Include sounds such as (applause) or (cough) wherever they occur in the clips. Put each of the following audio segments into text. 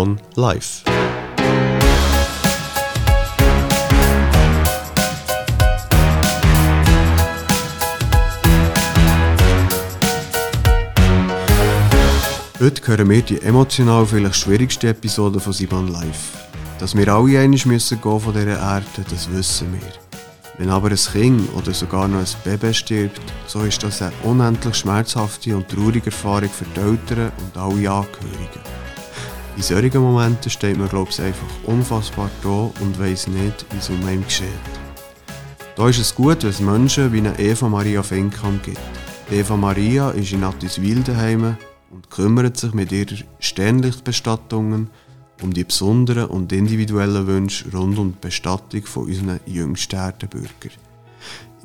Simon live. Heute hören wir die emotional vielleicht schwierigste Episode von Simon Live. Dass wir alle einig müssen gehen von dieser Erde, das wissen wir. Wenn aber ein Kind oder sogar noch ein Baby stirbt, so ist das eine unendlich schmerzhafte und traurige Erfahrung für die Eltern und alle Angehörigen. In solchen Momenten steht man, glaube ich, einfach unfassbar da und weiß nicht, wie es um einen geschieht. Da ist es gut, wenn es Menschen wie eine Eva Maria Finkam gibt. Eva Maria ist in Attiswil daheim und kümmert sich mit ihren Sternlichtbestattungen um die besonderen und individuellen Wünsche rund um die Bestattung von unseren jüngsten Erdenbürgern.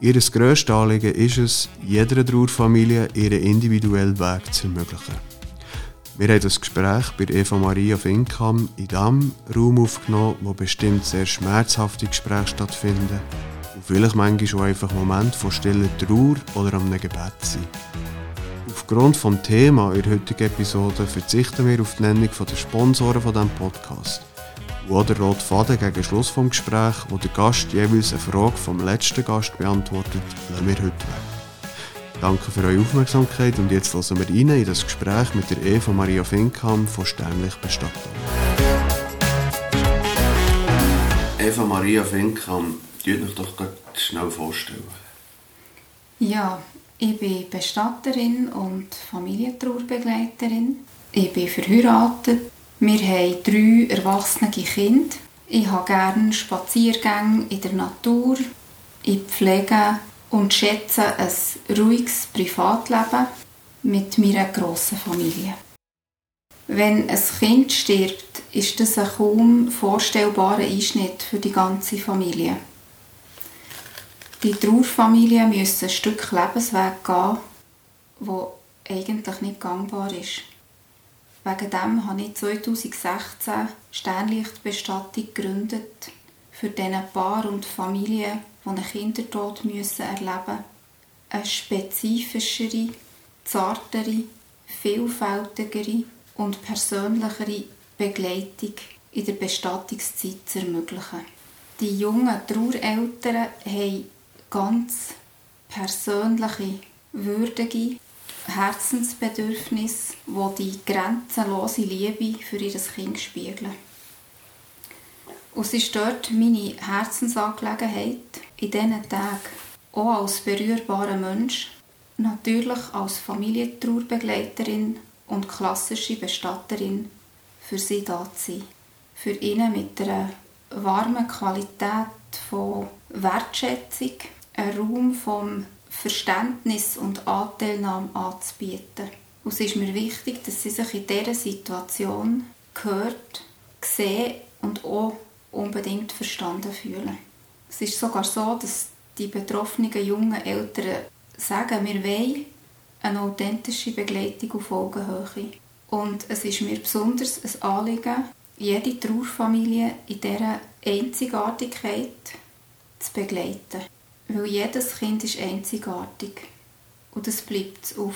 Ihr grösstes Anliegen ist es, jeder Trauerfamilie ihren individuellen Weg zu ermöglichen. Wir haben das Gespräch bei Eva Maria Finkam in dem Raum aufgenommen, wo bestimmt sehr schmerzhafte Gespräche stattfinden und vielleicht manchmal auch einfach Momente von stiller Trauer oder am Gebet sind. Aufgrund des Themas in der heutigen Episode verzichten wir auf die Nennung der Sponsoren von diesem Podcast. Und der rote Faden gegen Schluss des Gesprächs, wo der Gast jeweils eine Frage vom letzten Gast beantwortet, lassen wir heute weg. Danke für eure Aufmerksamkeit und jetzt lassen wir rein in das Gespräch mit der Eva Maria Finkam von Sternlich Bestattung. Eva Maria Finkam, könnt euch doch schnell vorstellen. Ja, ich bin Bestatterin und Familientrauerbegleiterin. Ich bin verheiratet. Wir haben drei erwachsene Kinder. Ich habe gerne Spaziergänge in der Natur. Ich pflege und schätze ein ruhiges Privatleben mit meiner grossen Familie. Wenn ein Kind stirbt, ist das ein kaum vorstellbarer Einschnitt für die ganze Familie. Die Trauerfamilien müssen ein Stück Lebensweg gehen, wo eigentlich nicht gangbar ist. Wegen dem habe ich 2016 Sternlichtbestattung gegründet für diese Paar und Familien, die einen Kindertod müssen erleben Eine spezifischere, zartere, vielfältigere und persönlichere Begleitung in der Bestattungszeit zu ermöglichen. Die jungen Trauereltern haben ganz persönliche, würdige Herzensbedürfnisse, die die grenzenlose Liebe für ihr Kind spiegeln. Und es ist dort meine Herzensangelegenheit, in diesen Tagen auch als berührbarer Mensch, natürlich als Familientrauerbegleiterin und klassische Bestatterin für sie da zu sein. Für ihnen mit einer warmen Qualität von Wertschätzung, einen Raum vom Verständnis und Anteilnahme anzubieten. Und es ist mir wichtig, dass sie sich in dieser Situation gehört, gesehen und auch unbedingt verstanden fühlen. Es ist sogar so, dass die betroffenen jungen Eltern sagen, wir wollen eine authentische Begleitung auf Augenhöhe. Und es ist mir besonders ein Anliegen, jede Trauerfamilie in dieser Einzigartigkeit zu begleiten. Weil jedes Kind ist einzigartig. Und es bleibt auf,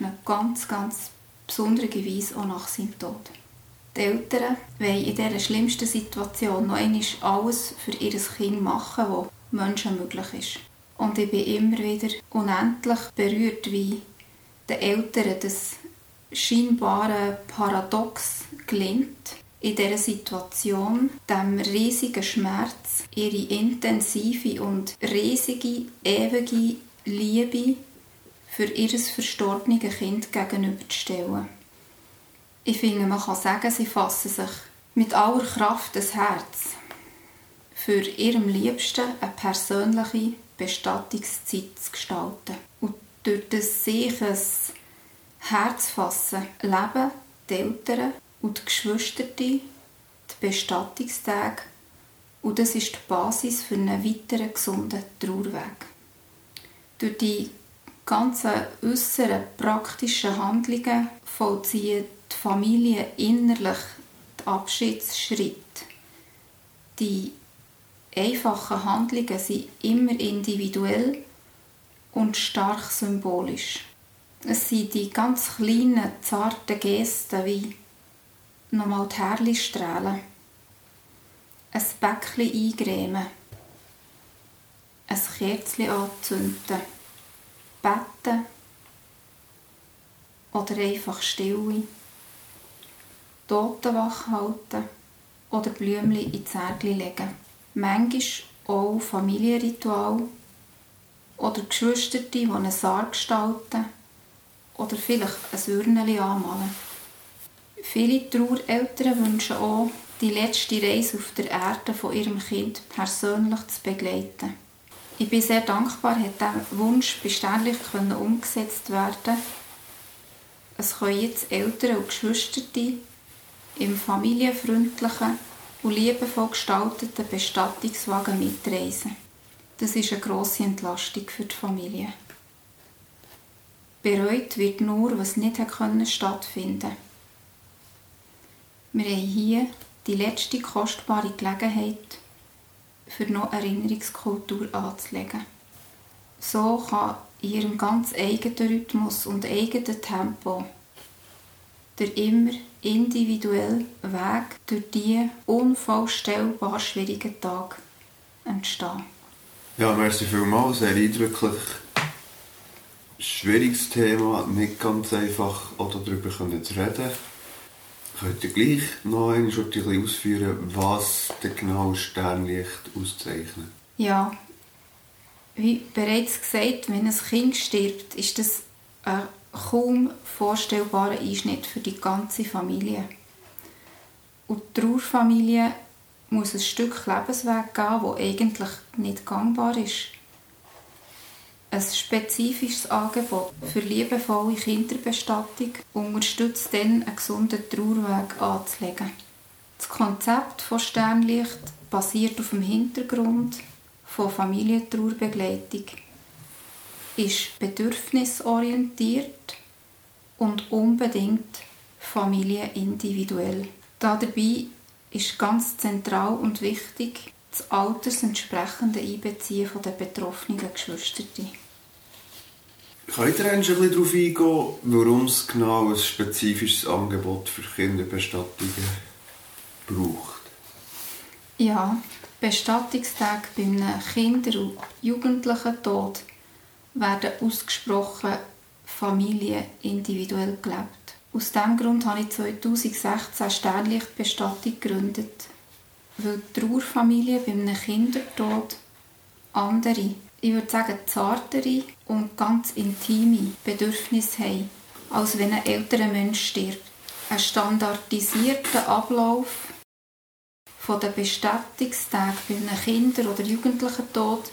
eine ganz, ganz besondere Weise auch nach seinem Tod. Die Eltern wollen in dieser schlimmsten Situation noch einmal alles für ihr Kind machen, was Menschen möglich ist. Und ich bin immer wieder unendlich berührt, wie den Eltern das scheinbare Paradox gelingt, in dieser Situation, dem riesigen Schmerz, ihre intensive und riesige, ewige Liebe für ihr verstorbenes Kind gegenüberzustellen. Ich finde, man kann sagen, sie fassen sich mit aller Kraft das Herz, für ihrem Liebsten eine persönliche Bestattungszeit zu gestalten. Und durch das sich ein Herz fassen, leben die Eltern und die Geschwister, die Bestattungstage und das ist die Basis für einen weiteren gesunden Trauerweg. Durch die ganzen äußeren praktischen Handlungen vollziehen die Familie innerlich den Abschiedsschritt. Die einfachen Handlungen sind immer individuell und stark symbolisch. Es sind die ganz kleinen, zarten Gesten wie nochmal die Härchen strahlen, ein Bäckchen eingremen, ein Kerzchen anzünden, beten oder einfach stille, Toten wach halten oder Blümchen in Zärtchen legen. Manchmal auch Familienritual oder Geschwister, die einen Sarg gestalten oder vielleicht ein Urneli anmalen. Viele Trauereltern wünschen auch, die letzte Reise auf der Erde von ihrem Kind persönlich zu begleiten. Ich bin sehr dankbar, hat dieser Wunsch beständig umgesetzt werden Es können jetzt Eltern und Geschwister im familienfreundlichen und liebevoll gestalteten Bestattungswagen mitreisen. Das ist eine grosse Entlastung für die Familie. Bereut wird nur, was nicht stattfinden konnte. Wir haben hier die letzte kostbare Gelegenheit, für noch Erinnerungskultur anzulegen. So kann in ihrem ganz eigenen Rhythmus und eigenen Tempo der immer individuelle Weg durch diese unvorstellbar schwierigen Tage entstehen. Ja, merci vielmals, sehr eindrücklich. Schwieriges Thema, nicht ganz einfach auch darüber zu reden. Könnt ihr gleich noch ein bisschen ausführen, was der genaue Sternlicht auszeichnet? Ja, wie bereits gesagt, wenn ein Kind stirbt, ist das ein kaum vorstellbarer Einschnitt für die ganze Familie. Und die Trauerfamilie muss ein Stück Lebensweg gehen, wo eigentlich nicht gangbar ist. Ein spezifisches Angebot für liebevolle Kinderbestattung unterstützt dann einen gesunden Trauerweg anzulegen. Das Konzept von Sternlicht basiert auf dem Hintergrund von Familientrauerbegleitung, ist bedürfnisorientiert und unbedingt familienindividuell. Dabei ist ganz zentral und wichtig das altersentsprechende Einbeziehen der betroffenen Geschwister. Könnt ihr ein bisschen darauf eingehen, warum es genau ein spezifisches Angebot für Kinderbestattungen braucht? Ja, Bestattungstage bei einem Kinder- und Jugendlichen Tod werden ausgesprochen familienindividuell gelebt. Aus diesem Grund habe ich 2016 Sternlichtbestattung gegründet, weil die Trauerfamilie bei einem Kindertod andere, ich würde sagen zartere und ganz intime Bedürfnisse haben, als wenn ein älterer Mensch stirbt. Ein standardisierter Ablauf von den Bestattungstagen bei einem Kinder- oder Jugendlichen Tod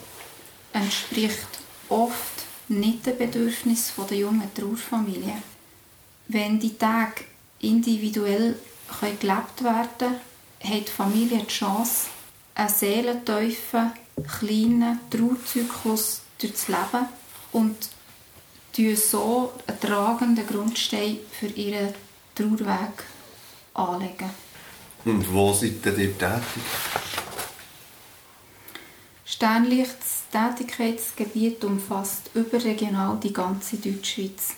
entspricht oft nicht den Bedürfnissen der jungen Trauerfamilie. Wenn die Tage individuell gelebt werden können, hat die Familie die Chance, einen seelentiefen, kleinen Trauerzyklus durchzuleben und so einen tragenden Grundstein für ihren Trauerweg anlegen. Und wo seid ihr tätig? Sternlichts Tätigkeitsgebiet umfasst überregional die ganze Deutschschweiz.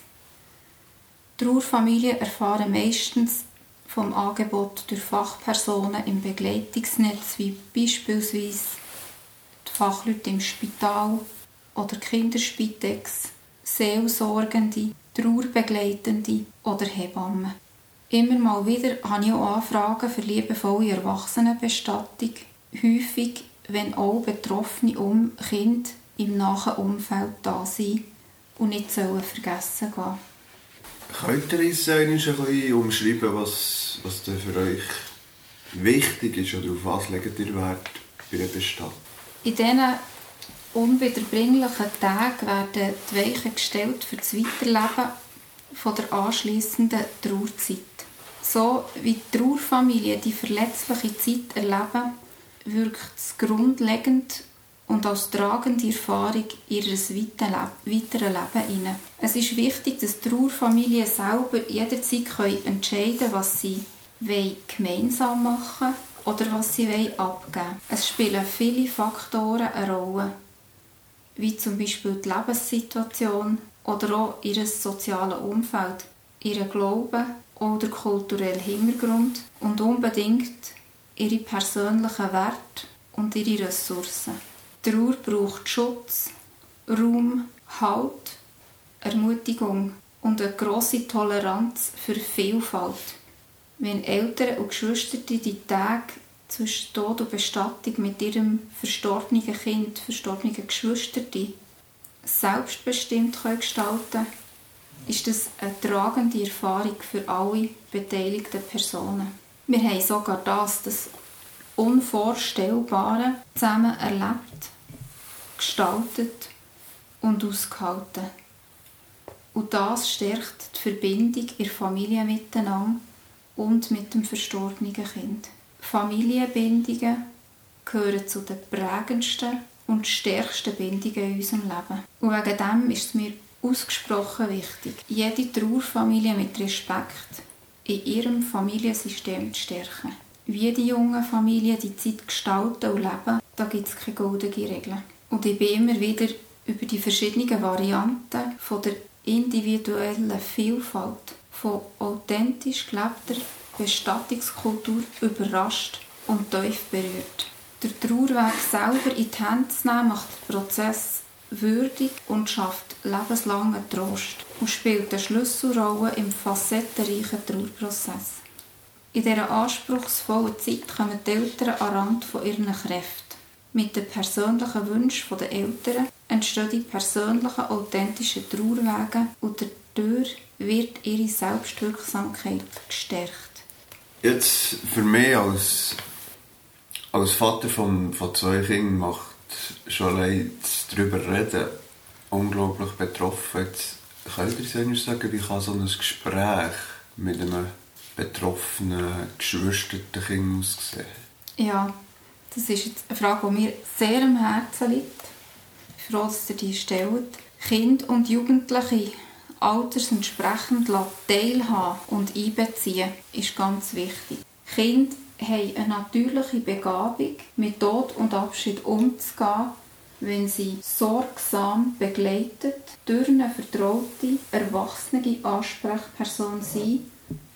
Trauerfamilien erfahren meistens vom Angebot durch Fachpersonen im Begleitungsnetz wie beispielsweise die Fachleute im Spital oder Kinderspitex, Seelsorgende, Trauerbegleitende oder Hebammen. Immer mal wieder habe ich auch Anfragen für liebevolle Erwachsenenbestattung, häufig wenn auch betroffene um Kinder im nahen Umfeld da sind und nicht sollen vergessen gehen. Könnt ihr uns ein bisschen umschreiben, was, was denn für euch wichtig ist oder auf was legt ihr Wert bei der Bestattung? In diesen unwiederbringlichen Tagen werden die Weichen gestellt für das Weiterleben von der anschliessenden Trauerzeit. So wie die Trauerfamilie die verletzliche Zeit erleben, wirkt es grundlegend und als tragende Erfahrung ihres weiteren Leben inne. Es ist wichtig, dass Trauerfamilien selber jederzeit entscheiden können, was sie gemeinsam machen oder was sie abgeben wollen. Es spielen viele Faktoren eine Rolle, wie zum Beispiel die Lebenssituation oder auch ihr soziales Umfeld. ihren Glauben oder kulturellen Hintergrund und unbedingt ihre persönlichen Werte und ihre Ressourcen. Trauer braucht Schutz, Raum, Halt, Ermutigung und eine grosse Toleranz für Vielfalt. Wenn Eltern und Geschwister die Tage zwischen Tod und Bestattung mit ihrem verstorbenen Kind, verstorbenen Geschwister selbstbestimmt gestalten können, ist das eine tragende Erfahrung für alle beteiligten Personen. Wir haben sogar das, das Unvorstellbare zusammen erlebt, gestaltet und ausgehalten. Und das stärkt die Verbindung in der Familie miteinander und mit dem verstorbenen Kind. Familienbindungen gehören zu den prägendsten und stärksten Bindungen in unserem Leben. Und wegen dem ist es mir ausgesprochen wichtig, jede Trauerfamilie mit Respekt in ihrem Familiensystem zu stärken. Wie die jungen Familien die Zeit gestalten und leben, da gibt es keine goldene Regeln. Und ich bin immer wieder über die verschiedenen Varianten von der individuellen Vielfalt von authentisch gelebter Bestattungskultur überrascht und tief berührt. Der Trauerweg selber in die Hände zu nehmen, macht den Prozess würdig und schafft lebenslangen Trost und spielt eine Schlüsselrolle im facettenreichen Trauerprozess. In dieser anspruchsvollen Zeit kommen die Eltern an Rand von ihren Kräften. Mit den persönlichen Wünschen der Eltern entstehen die persönlichen, authentischen Trauerwege und dadurch wird ihre Selbstwirksamkeit gestärkt. Jetzt für mich als, als Vater von, von zwei Kindern macht schon allein darüber reden unglaublich betroffen. Jetzt könnt ihr uns sagen, wie kann so ein Gespräch mit einem betroffenen, geschwisterten Kind aussehen? Ja, das ist jetzt eine Frage, die mir sehr am Herzen liegt. Ich bin froh, dass ihr die stellt. Kind und Jugendliche altersentsprechend teilhaben und einbeziehen, ist ganz wichtig. Kinder haben eine natürliche Begabung, mit Tod und Abschied umzugehen, wenn sie sorgsam begleitet durch eine vertraute, erwachsene Ansprechperson sind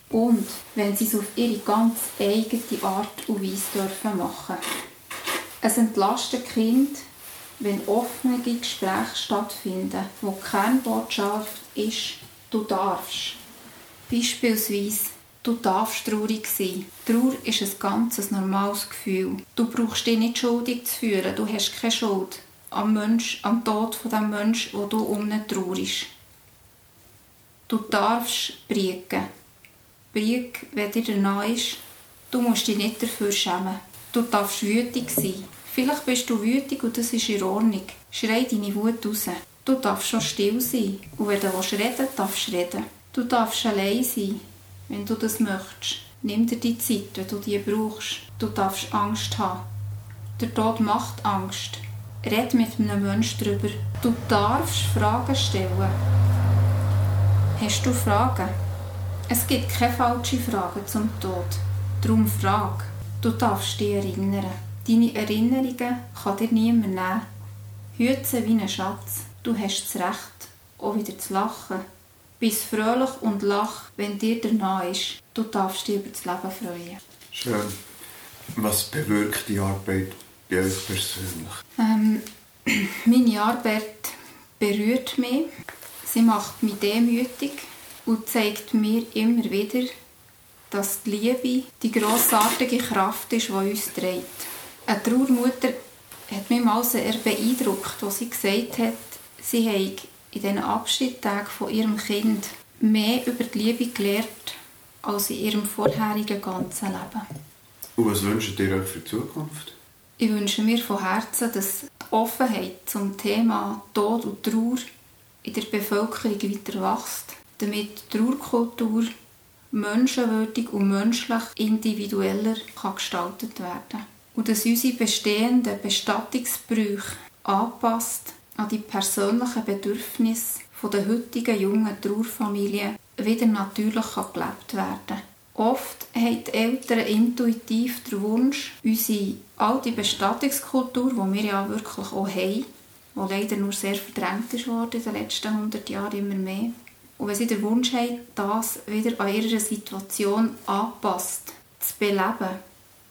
und wenn sie es auf ihre ganz eigene Art und Weise dürfen machen. Es entlastet Kind, wenn offene Gespräche stattfinden, wo die Kernbotschaft ist, du darfst. Beispielsweise, du darfst traurig sein. Trauer ist ein ganz normales Gefühl. Du brauchst dich nicht schuldig zu fühlen, du hast keine Schuld am, Mensch, am Tod von dem Menschen, wo du um ihn traurigst. Du darfst briegen. Brieg, wenn dir danach ist, du musst dich nicht dafür schämen. Du darfst wütig sein. Vielleicht bist du wütig und das ist in Ordnung. Schrei deine Wut raus. Du darfst schon still sein. Und wenn du reden willst, darfst du reden. Du darfst allein sein, wenn du das möchtest. Nimm dir die Zeit, wenn du die brauchst. Du darfst Angst haben. Der Tod macht Angst. Red mit einem Menschen darüber. Du darfst Fragen stellen. Hast du Fragen? Es gibt keine falschen Fragen zum Tod. Darum frag. Du darfst dich erinnern. Deine Erinnerungen kann dir niemand nehmen. Hüte sie wie ein Schatz. Du hast das Recht, auch wieder zu lachen. Bist fröhlich und lach, wenn dir danach ist. Du darfst dich über das Leben freuen. Schön. Was bewirkt die Arbeit euch persönlich? Ähm, (clears throat) meine Arbeit berührt mich. Sie macht mich demütig und zeigt mir immer wieder, dass die Liebe die grossartige Kraft ist, die uns trägt. Eine Trauermutter hat mich mal sehr beeindruckt, als sie gesagt hat, sie habe in diesen Abschiedstagen von ihrem Kind mehr über die Liebe gelernt als in ihrem vorherigen ganzen Leben. Und was wünscht ihr euch für die Zukunft? Ich wünsche mir von Herzen, dass die Offenheit zum Thema Tod und Trauer in der Bevölkerung weiter wächst damit die Trauerkultur menschenwürdig und menschlich individueller kann gestaltet werden. Und dass unsere bestehenden Bestattungsbrüche angepasst an die persönlichen Bedürfnisse der heutigen jungen Trauerfamilien wieder natürlich gelebt werden Oft haben die Eltern intuitiv den Wunsch, unsere alte Bestattungskultur, die wir ja wirklich auch haben, die leider nur sehr verdrängt ist in den letzten 100 Jahren immer mehr, Und wenn sie den Wunsch haben, das wieder an ihrer Situation anpasst, zu beleben,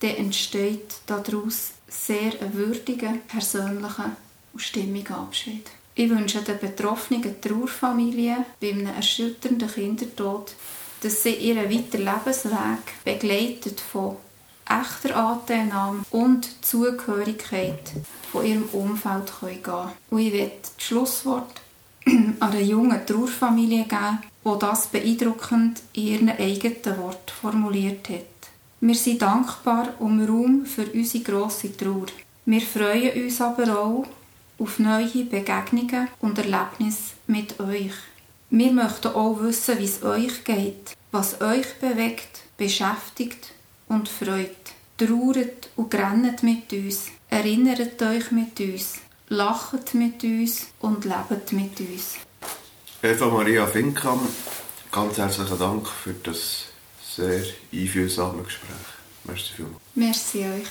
dann entsteht daraus sehr ein würdiger, persönlicher und stimmiger Abschied. Ich wünsche den betroffenen Trauerfamilien bei einem erschütternden Kindertod, dass sie ihren weiteren Lebensweg begleitet von echter Anteilnahme und Zugehörigkeit von ihrem Umfeld gehen können. Und ich werde das Schlusswort (clears throat) an eine junge Trauerfamilie geben, die das beeindruckend in ihren eigenen Worten formuliert hat. Wir sind dankbar um Raum für unsere grosse Trauer. Wir freuen uns aber auch auf neue Begegnungen und Erlebnisse mit euch. Wir möchten auch wissen, wie es euch geht, was euch bewegt, beschäftigt und freut. Trauert und grennet mit uns, erinnert euch mit uns, lacht mit uns und lebt mit uns. Eva Maria Finkam, ganz herzlichen Dank für das sehr einfühlsame Gespräch. Merci vielmals. Merci euch.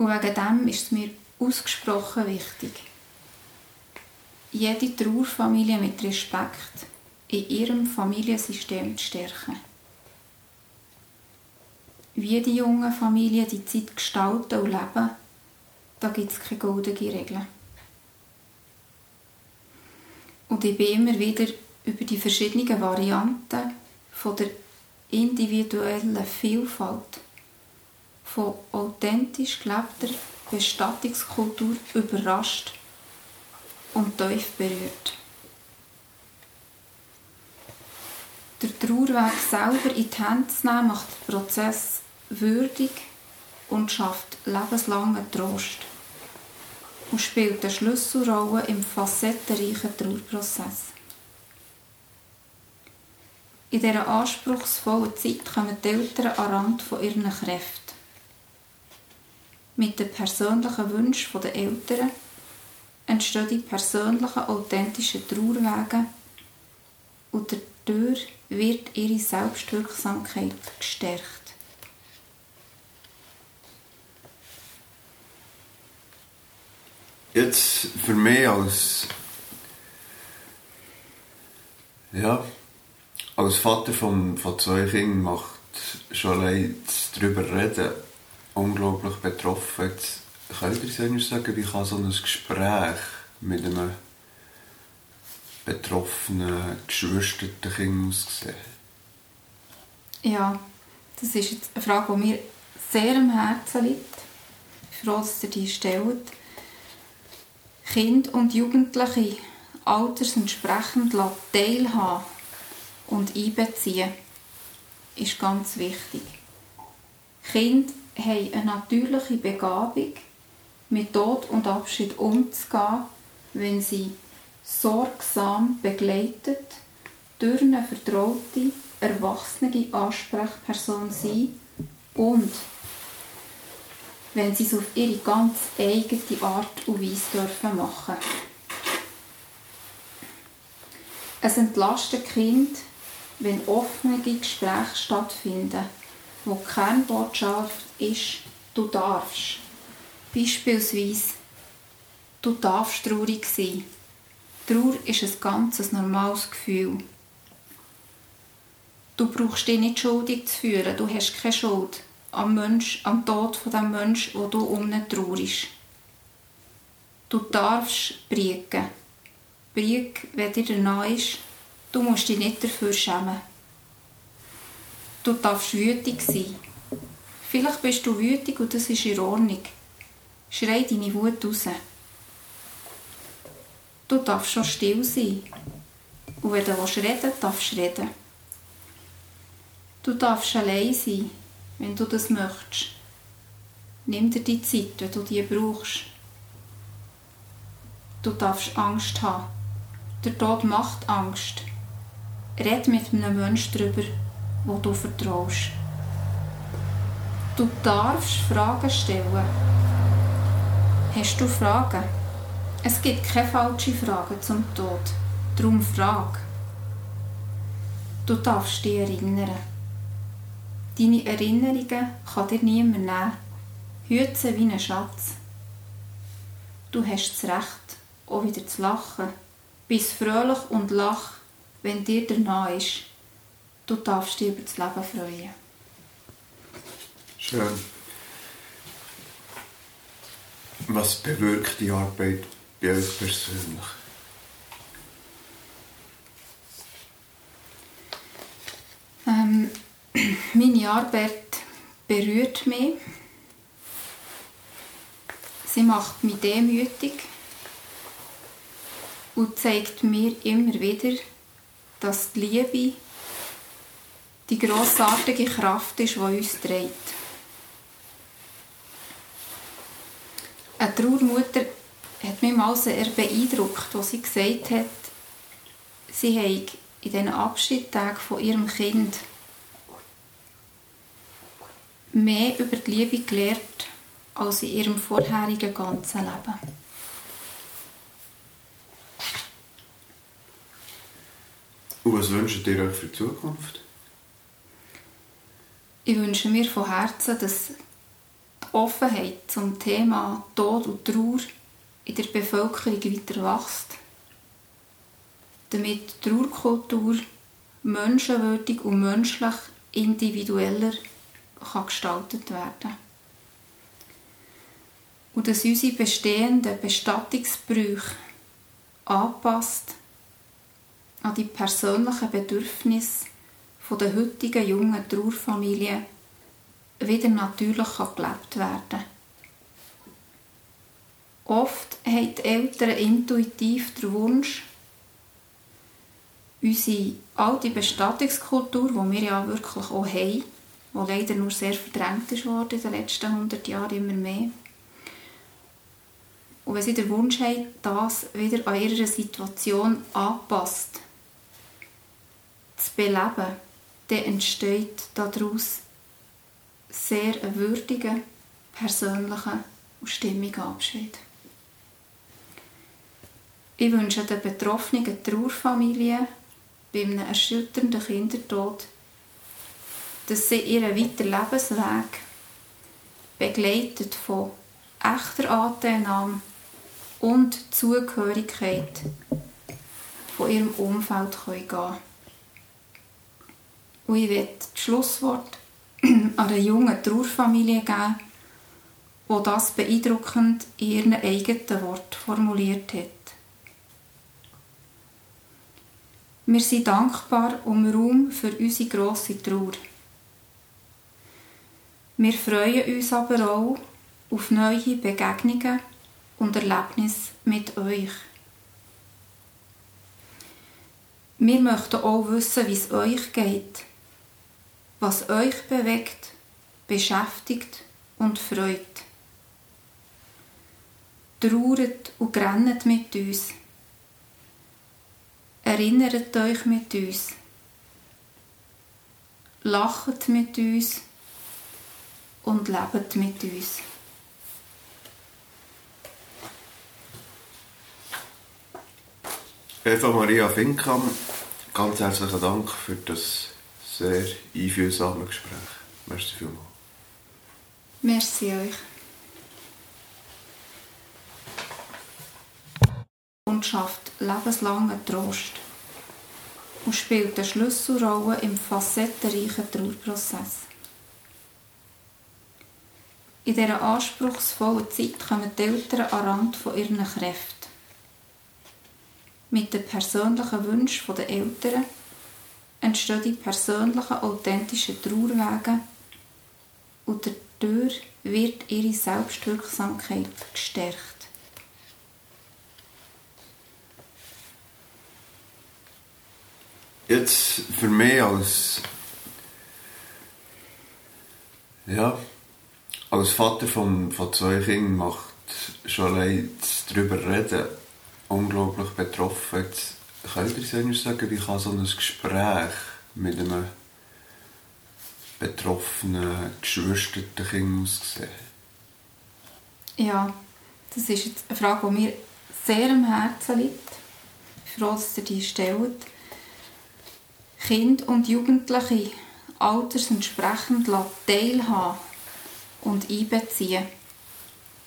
Und wegen dem ist es mir ausgesprochen wichtig, jede Trauerfamilie mit Respekt in ihrem Familiensystem zu stärken. Wie die jungen Familien die Zeit gestalten und leben, da gibt es keine goldene Regel. Und ich bin immer wieder über die verschiedenen Varianten von der individuellen Vielfalt von authentisch gelebter Bestattungskultur überrascht und tief berührt. Der Trauerweg selber in die Hände zu nehmen, macht den Prozess würdig und schafft lebenslangen Trost und spielt eine Schlüsselrolle im facettenreichen Trauerprozess. In dieser anspruchsvollen Zeit kommen die Eltern an Rand von ihren Kräften mit den persönlichen Wünschen der Eltern entstehen die persönlichen, authentischen Trauerwege und dadurch wird ihre Selbstwirksamkeit gestärkt. Jetzt für mich als ja, als Vater von, von zwei Kindern macht schon allein darüber reden unglaublich betroffen. Jetzt könnt ihr uns sagen, wie kann so ein Gespräch mit einem betroffenen, geschwisterten Kind aussehen? Ja, das ist jetzt eine Frage, die mir sehr am Herzen liegt. Ich bin froh, dass ihr die stellt. Kinder und Jugendliche altersentsprechend teilhaben und einbeziehen, ist ganz wichtig. Kinder haben eine natürliche Begabung, mit Tod und Abschied umzugehen, wenn sie sorgsam begleitet durch eine vertraute, erwachsene Ansprechperson sind und wenn sie es auf ihre ganz eigene Art und Weise dürfen machen. Es entlastet Kind, wenn offene Gespräche stattfinden, wo die Kernbotschaft ist, du darfst. Beispielsweise, du darfst traurig sein. Trauer ist ein ganz normales Gefühl. Du brauchst dich nicht schuldig zu fühlen, du hast keine Schuld am, Mensch, am Tod von dem Menschen, wo du um ihn traurig. Du darfst briegen. Brieg, wenn dir danach ist, du musst dich nicht dafür schämen. Du darfst wütig sein. Vielleicht bist du wütig und das ist in Ordnung. Schrei deine Wut raus. Du darfst schon still sein. Und wenn du reden willst, darfst du reden. Du darfst allein sein wenn du das möchtest. Nimm dir die Zeit, wenn du die brauchst. Du darfst Angst haben. Der Tod macht Angst. Red mit einem Menschen darüber, wo du vertraust. Du darfst Fragen stellen. Hast du Fragen? Es gibt keine falschen Fragen zum Tod. Darum frag. Du darfst dich erinnern. Deine Erinnerungen kann dir niemand nehmen. Hüte sie wie ein Schatz. Du hast das Recht, auch wieder zu lachen. Bist fröhlich und lach, wenn dir danach ist. Du darfst dich über das Leben freuen. Schön. Was bewirkt die Arbeit bei euch persönlich? Ähm, (clears throat) meine Arbeit berührt mich. Sie macht mich demütig und zeigt mir immer wieder, dass die Liebe die grossartige Kraft ist, die uns trägt. Eine Trauermutter hat mich mal sehr beeindruckt, als sie gesagt hat, sie habe in diesen Abschiedstagen von ihrem Kind mehr über die Liebe gelernt als in ihrem vorherigen ganzen Leben. Und was wünscht ihr euch für die Zukunft? Ich wünsche mir von Herzen, dass die Offenheit zum Thema Tod und Trauer in der Bevölkerung weiter wächst, damit die Trauerkultur menschenwürdig und menschlich individueller kann gestaltet werden. Und dass unsere bestehenden Bestattungsbrüche anpasst an die persönlichen Bedürfnisse der heutigen jungen Trauerfamilien wieder natürlich gelebt werden Oft haben die Eltern intuitiv den Wunsch, unsere alte Bestattungskultur, die wir ja wirklich auch haben, die leider nur sehr verdrängt ist worden in den letzten 100 Jahren immer mehr. Und wenn sie den Wunsch haben, das wieder an ihrer Situation anpasst, zu beleben, dann entsteht daraus sehr ein würdiger, persönlicher und stimmiger Abschied. Ich wünsche den betroffenen Trauerfamilien bei einem erschütternden Kindertod dass sie ihren weiteren Lebensweg begleitet von echter Anteilnahme und Zugehörigkeit von ihrem Umfeld gehen können. Und ich werde das Schlusswort (clears throat) an eine junge Trauerfamilie geben, wo das beeindruckend in ihren eigenen Wort formuliert hat. Wir sind dankbar um Raum für unsere grosse Trauer. Wir freuen uns aber auch auf neue Begegnungen und Erlebnisse mit euch. Wir möchten auch wissen, wie es euch geht, was euch bewegt, beschäftigt und freut. Trauert und grennet mit uns. Erinnert euch mit uns. Lacht mit uns und lebt mit uns. Eva Maria Finkam, ganz herzlichen Dank für das sehr einfühlsame Gespräch. Merci vielmals. Merci euch. Und schafft lebenslangen Trost und spielt eine Schlüsselrolle im facettenreichen Trauerprozess. In dieser anspruchsvollen Zeit kommen die Eltern an Rand von ihren Kräften mit den persönlichen Wünschen der Eltern entstehen die persönlichen, authentischen Trauerwege und dadurch wird ihre Selbstwirksamkeit gestärkt. Jetzt für mich als ja, als Vater von, von zwei Kindern macht schon allein darüber reden unglaublich betroffen. Jetzt könnt ihr uns sagen, wie kann so ein Gespräch mit einem betroffenen, geschwisterten Kind aussehen? Ja, das ist jetzt eine Frage, die mir sehr am Herzen liegt. Ich bin froh, dass ihr die stellt. Kinder und Jugendliche altersentsprechend teilhaben und einbeziehen,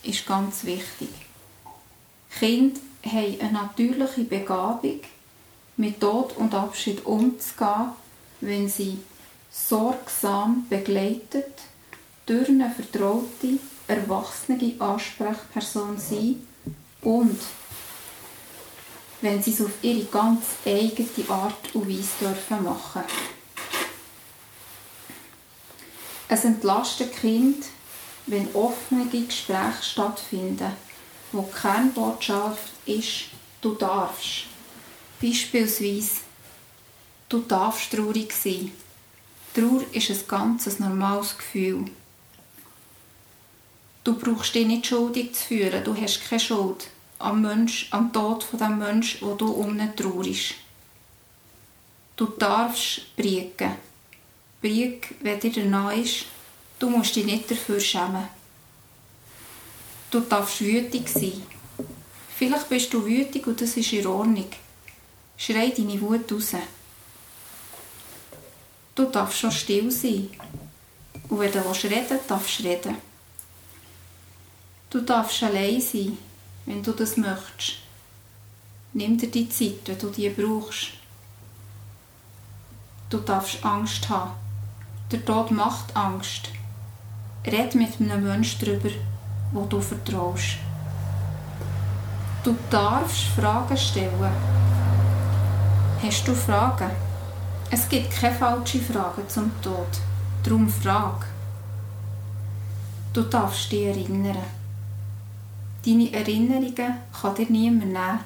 ist ganz wichtig. Kinder haben eine natürliche Begabung, mit Tod und Abschied umzugehen, wenn sie sorgsam begleitet durch eine vertraute, erwachsene Ansprechperson sind und wenn sie es auf ihre ganz eigene Art und Weise dürfen machen. Es entlastet Kind, wenn offene Gespräche stattfinden wo die Kernbotschaft ist, du darfst. Beispielsweise, du darfst traurig sein. Trauer ist ein ganz normales Gefühl. Du brauchst dich nicht schuldig zu fühlen, du hast keine Schuld am, Mensch, am Tod von dem Menschen, wo du um ihn traurig. Du darfst briegen. Brieg, wenn dir danach ist, du musst dich nicht dafür schämen. Du darfst wütig sein. Vielleicht bist du wütig und das ist in Ordnung. Schrei deine Wut raus. Du darfst schon still sein. Und wenn du reden willst, darfst du reden. Du darfst allein sein, wenn du das möchtest. Nimm dir die Zeit, wenn du die brauchst. Du darfst Angst haben. Der Tod macht Angst. Red mit einem Menschen darüber wo du vertraust. Du darfst Fragen stellen. Hast du Fragen? Es gibt keine falschen Fragen zum Tod. Darum frag. Du darfst dich erinnern. Deine Erinnerungen kann dir niemand nehmen.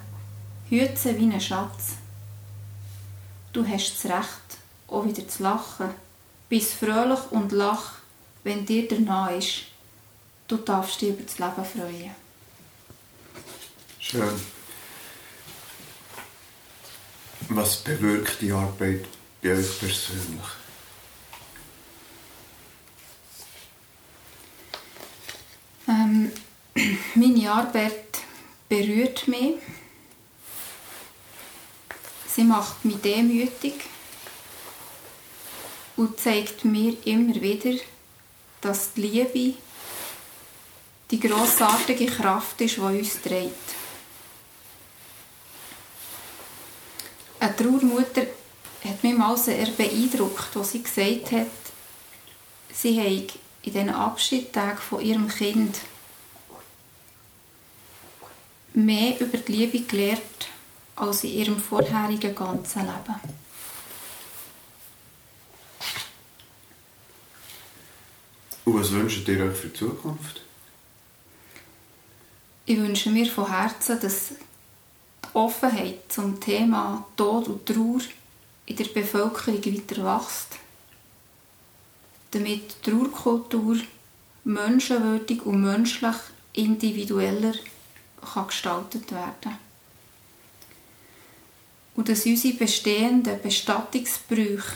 Hüte sie wie einen Schatz. Du hast das Recht, auch wieder zu lachen. Bist fröhlich und lach, wenn dir danach ist. Du darfst dich über das Leben freuen. Schön. Was bewirkt die Arbeit bei euch persönlich? Ähm, (clears throat) meine Arbeit berührt mich. Sie macht mich demütig und zeigt mir immer wieder, dass die Liebe die grossartige Kraft ist, die uns trägt. Eine Trauermutter hat mich mal sehr beeindruckt, als sie gesagt hat, sie habe in diesen Abschiedstagen von ihrem Kind mehr über die Liebe gelernt als in ihrem vorherigen ganzen Leben. Und was wünscht ihr euch für die Zukunft? Ich wünsche mir von Herzen, dass Offenheit zum Thema Tod und Trauer in der Bevölkerung weiter wächst, damit die Trauerkultur menschenwürdig und menschlich individueller kann gestaltet werden. Und dass unsere bestehenden Bestattungsbrüche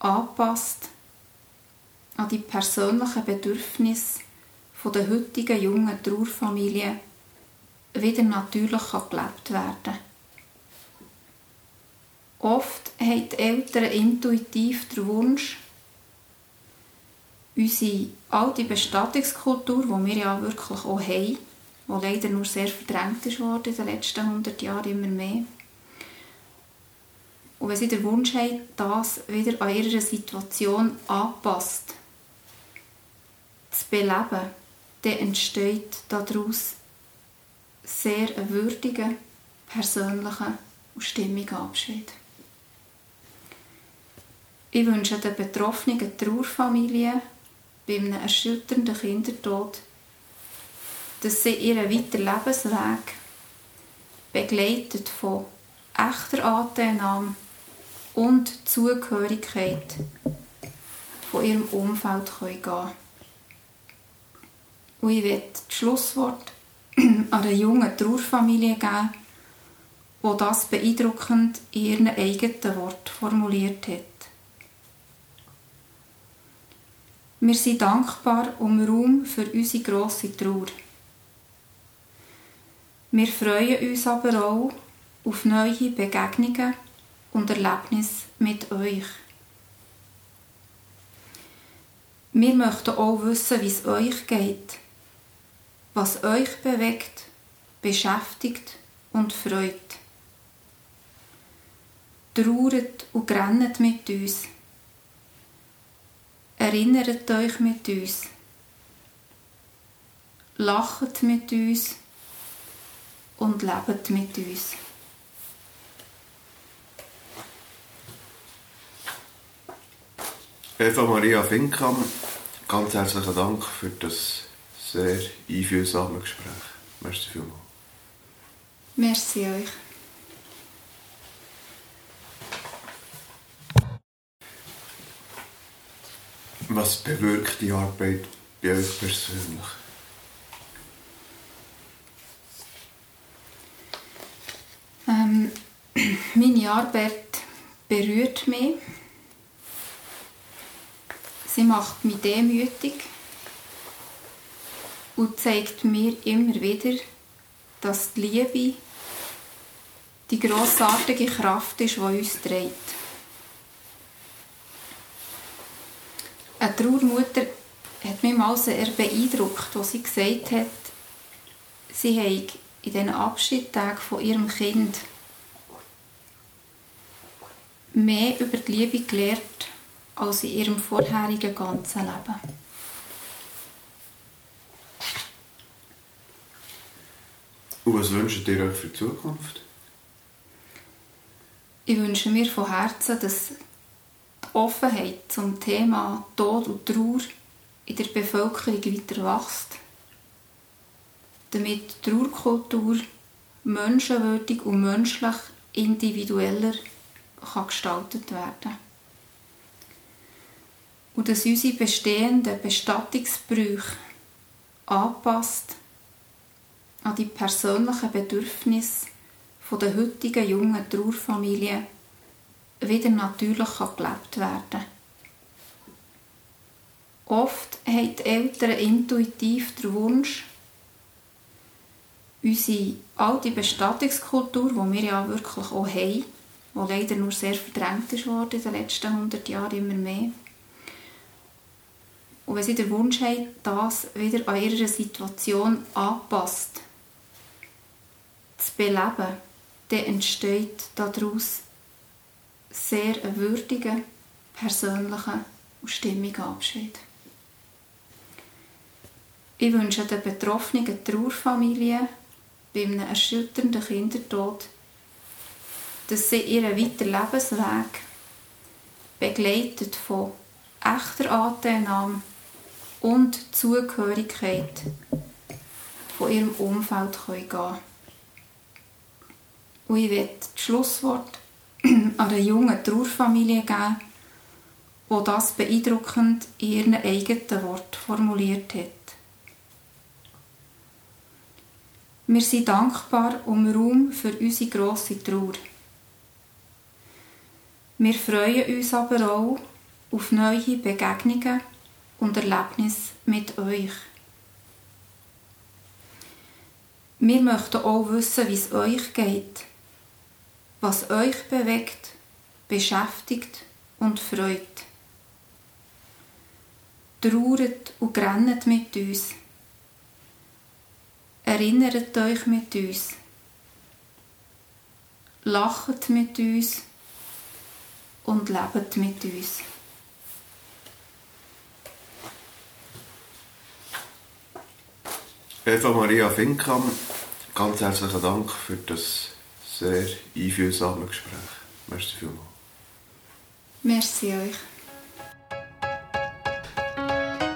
anpasst an die persönlichen Bedürfnisse der heutigen jungen Trauerfamilien wieder natürlich gelebt werden Oft haben die Eltern intuitiv den Wunsch, unsere alte Bestattungskultur, die wir ja wirklich auch haben, die leider nur sehr verdrängt ist in den letzten 100 Jahren immer mehr. Und wenn sie den Wunsch haben, das wieder an ihrer Situation anpasst, zu beleben, dann entsteht daraus sehr ein würdiger, persönlicher und stimmiger Abschied. Ich wünsche den betroffenen Trauerfamilien bei einem erschütternden Kindertod, dass sie ihren weiteren Lebensweg begleitet von echter Anteilnahme und Zugehörigkeit von ihrem Umfeld gehen können. Und ich werde das Schlusswort (clears throat) an eine junge Trauerfamilie geben, die das beeindruckend in ihren eigenen Worten formuliert hat. Wir sind dankbar um Raum für unsere grosse Trauer. Wir freuen uns aber auch auf neue Begegnungen und Erlebnisse mit euch. Wir möchten auch wissen, wie es euch geht, was euch bewegt, beschäftigt und freut. Trauert und grennet mit uns Erinnert euch mit uns. Lacht mit uns und lebt mit uns. Eva Maria Finkam, ganz herzlichen Dank für das sehr einfühlsame Gespräch. Merci vielmals. Merci euch. Was bewirkt die Arbeit bei euch persönlich? Ähm, (clears throat) meine Arbeit berührt mich. Sie macht mich demütig und zeigt mir immer wieder, dass die Liebe die grossartige Kraft ist, die uns trägt. Eine Trauermutter hat mich mal sehr beeindruckt, als sie gesagt hat, sie habe in diesen Abschiedstagen von ihrem Kind mehr über die Liebe gelernt als in ihrem vorherigen ganzen Leben. Und was wünscht ihr euch für die Zukunft? Ich wünsche mir von Herzen, dass Offenheit zum Thema Tod und Trauer in der Bevölkerung weiter wächst, damit die Trauerkultur menschenwürdig und menschlich individueller kann gestaltet werden und dass unsere bestehenden Bestattungsbrüche anpasst an die persönlichen Bedürfnisse der heutigen jungen Trauerfamilien wieder natürlich gelebt werden Oft haben die Eltern intuitiv den Wunsch, unsere alte Bestattungskultur, die wir ja wirklich auch haben, die leider nur sehr verdrängt worden in den letzten 100 Jahren immer mehr. Und wenn sie den Wunsch haben, das wieder an ihrer Situation anpasst, zu beleben, dann entsteht daraus sehr einen würdigen, persönlichen und stimmigen Abschied. Ich wünsche den betroffenen Trauerfamilien bei einem erschütternden Kindertod, dass sie ihren weiteren Lebensweg, begleitet von echter Anteilnahme und Zugehörigkeit von ihrem Umfeld gehen können. Und ich werde das Schlusswort (clears throat) an eine junge Trauerfamilie geben, die das beeindruckend in ihren eigenen Worten formuliert hat. Wir sind dankbar um Raum für unsere grosse Trauer. Wir freuen uns aber auch auf neue Begegnungen und Erlebnisse mit euch. Wir möchten auch wissen, wie es euch geht, was euch bewegt, beschäftigt und freut. Trauert und grennet mit uns. Erinnert euch mit uns. Lacht mit uns und lebt mit uns. Eva Maria Finkam, ganz herzlichen Dank für das sehr einfühlsame Gespräch. Merci vielmals. Merci euch.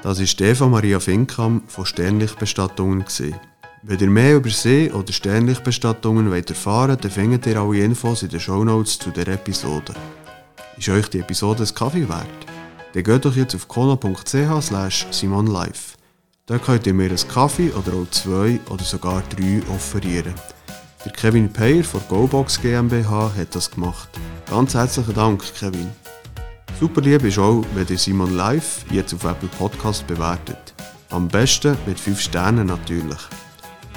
Das war Eva Maria Finkam von Sternlichtbestattungen. Wenn ihr mehr über sie oder Sternlichtbestattungen wollt erfahren dann findet ihr alle Infos in den Shownotes zu der Episode. Ist euch die Episode ein Kaffee wert? Dann geht doch jetzt auf kono.ch slash simonlive. Da könnt ihr mir einen Kaffee oder auch zwei oder sogar drei offerieren. Der Kevin Payer von GoBox GmbH hat das gemacht. Ganz herzlichen Dank, Kevin. Super lieb ist auch, wenn ihr Simon Live jetzt auf Apple Podcast bewertet. Am besten mit 5 Sternen natürlich.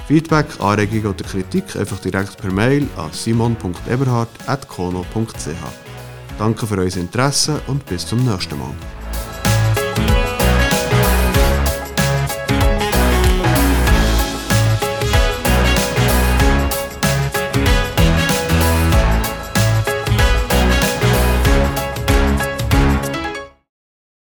Feedback, Anregungen oder Kritik einfach direkt per Mail an simon.eberhard.kono.ch. Danke für euer Interesse und bis zum nächsten Mal.